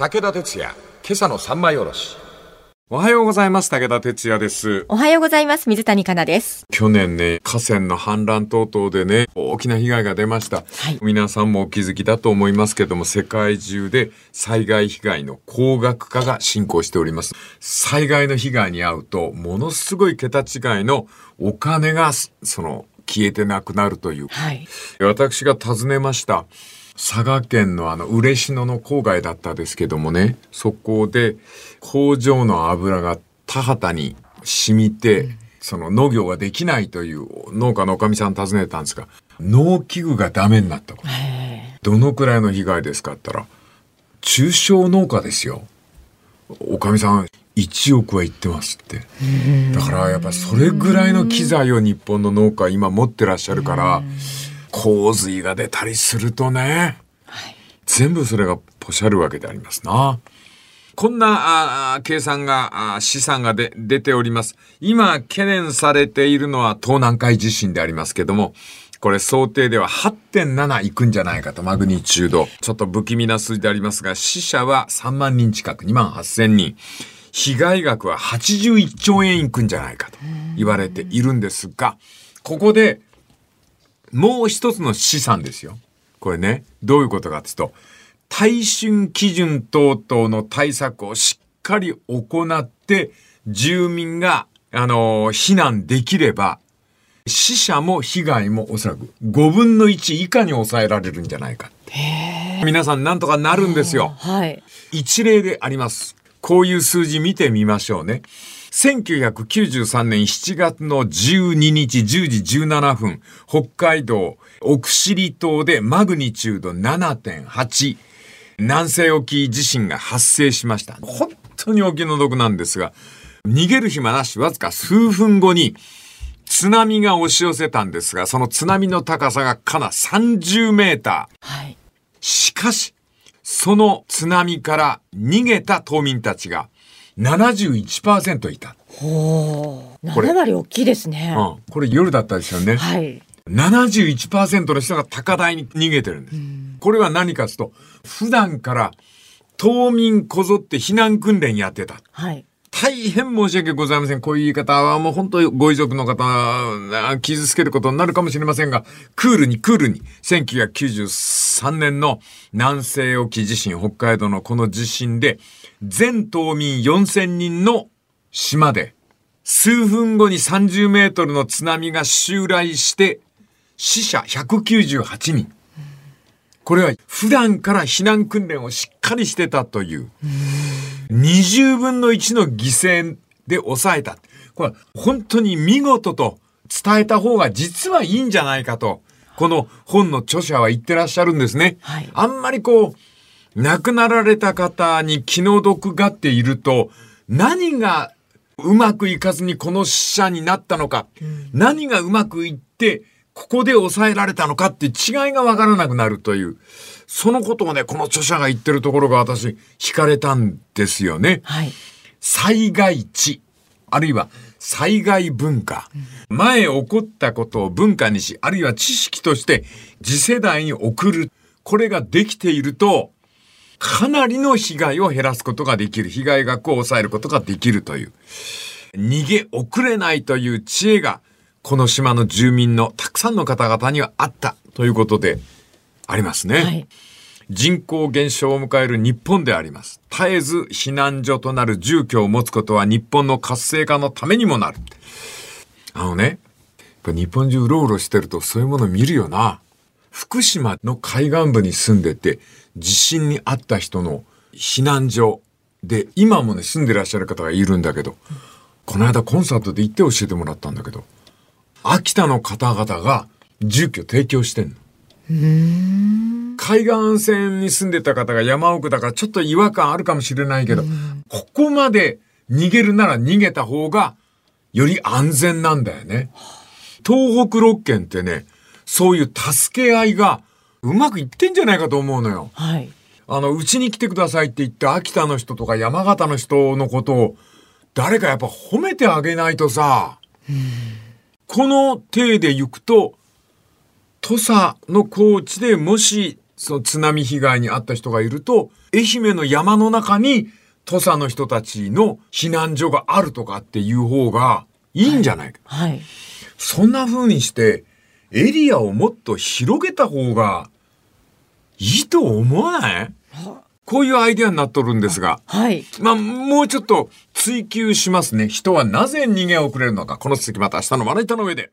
武田鉄矢、今朝の三枚おろし。おはようございます。武田哲也です。おはようございます。水谷香奈です。去年ね、河川の氾濫等々でね、大きな被害が出ました。はい皆さんもお気づきだと思いますけども、世界中で災害被害の高額化が進行しております。災害の被害に遭うと、ものすごい桁違いのお金が、その、消えてなくなるという。はい。私が訪ねました。佐賀県のあの、嬉野の郊外だったですけどもね、そこで工場の油が田畑に染みて、その農業ができないという農家のおかみさん訪ねたんですが、農機具がダメになったこと。どのくらいの被害ですかって言ったら、中小農家ですよ。おかみさん、1億は言ってますって。だからやっぱそれぐらいの機材を日本の農家は今持ってらっしゃるから、洪水が出たりするとね、全部それがポシャるわけでありますな。こんなあー計算が、あー試算がで出ております。今懸念されているのは東南海地震でありますけども、これ想定では8.7いくんじゃないかと、マグニチュード。ちょっと不気味な数字でありますが、死者は3万人近く、2万8000人。被害額は81兆円いくんじゃないかと言われているんですが、ここでもう一つの資産ですよ。これね、どういうことかっていうと、耐震基準等々の対策をしっかり行って、住民が、あの避難できれば、死者も被害もおそらく5分の1以下に抑えられるんじゃないか。皆さんなんとかなるんですよ。はい。一例であります。こういう数字見てみましょうね。1993年7月の12日10時17分、北海道奥尻島でマグニチュード7.8、南西沖地震が発生しました。本当にお気の毒なんですが、逃げる暇なしわずか数分後に津波が押し寄せたんですが、その津波の高さがかな30メーター。はい。しかし、その津波から逃げた島民たちが71%いた。おお。これ7割大きいですね。うん。これ夜だったですよね。はい。71%の人が高台に逃げてるんです。これは何かというと、普段から島民こぞって避難訓練やってた。はい。大変申し訳ございません。こういう言い方はもう本当にご遺族の方、傷つけることになるかもしれませんが、クールにクールに、1993年の南西沖地震、北海道のこの地震で、全島民4000人の島で、数分後に30メートルの津波が襲来して、死者198人。これは普段から避難訓練をしっかりしてたという。20分の1の犠牲で抑えた。これは本当に見事と伝えた方が実はいいんじゃないかと、この本の著者は言ってらっしゃるんですね。はいあんまりこう、亡くなられた方に気の毒がっていると、何がうまくいかずにこの死者になったのか、何がうまくいって、ここで抑えられたのかって違いがわからなくなるという、そのことをね、この著者が言ってるところが私、惹かれたんですよね。はい。災害地、あるいは災害文化。前起こったことを文化にし、あるいは知識として次世代に送る。これができていると、かなりの被害を減らすことができる。被害額を抑えることができるという。逃げ遅れないという知恵が、この島の住民のたくさんの方々にはあったということでありますね。はい。人口減少を迎える日本であります。絶えず避難所となる住居を持つことは日本の活性化のためにもなる。あのね、日本中うろうろしてるとそういうもの見るよな。福島の海岸部に住んでて、地震に遭った人の避難所で、今もね、住んでらっしゃる方がいるんだけど、この間コンサートで行って教えてもらったんだけど、秋田の方々が住居提供してんの。海岸線に住んでた方が山奥だからちょっと違和感あるかもしれないけど、ここまで逃げるなら逃げた方がより安全なんだよね。東北6県ってね、そういう助け合いがうまくいってんじゃないかと思うのよ。はい。あの、うちに来てくださいって言って、秋田の人とか山形の人のことを、誰かやっぱ褒めてあげないとさ、この体で行くと、土佐の高地でもし、その津波被害に遭った人がいると、愛媛の山の中に土佐の人たちの避難所があるとかっていう方がいいんじゃないか。はい。そんな風にしてエリアをもっと広げた方がいいと思わない？こういうアイデアになっとるんですが。はい。まあ、もうちょっと追求しますね。人はなぜ逃げ遅れるのか。この続きまた明日のまな板の上で。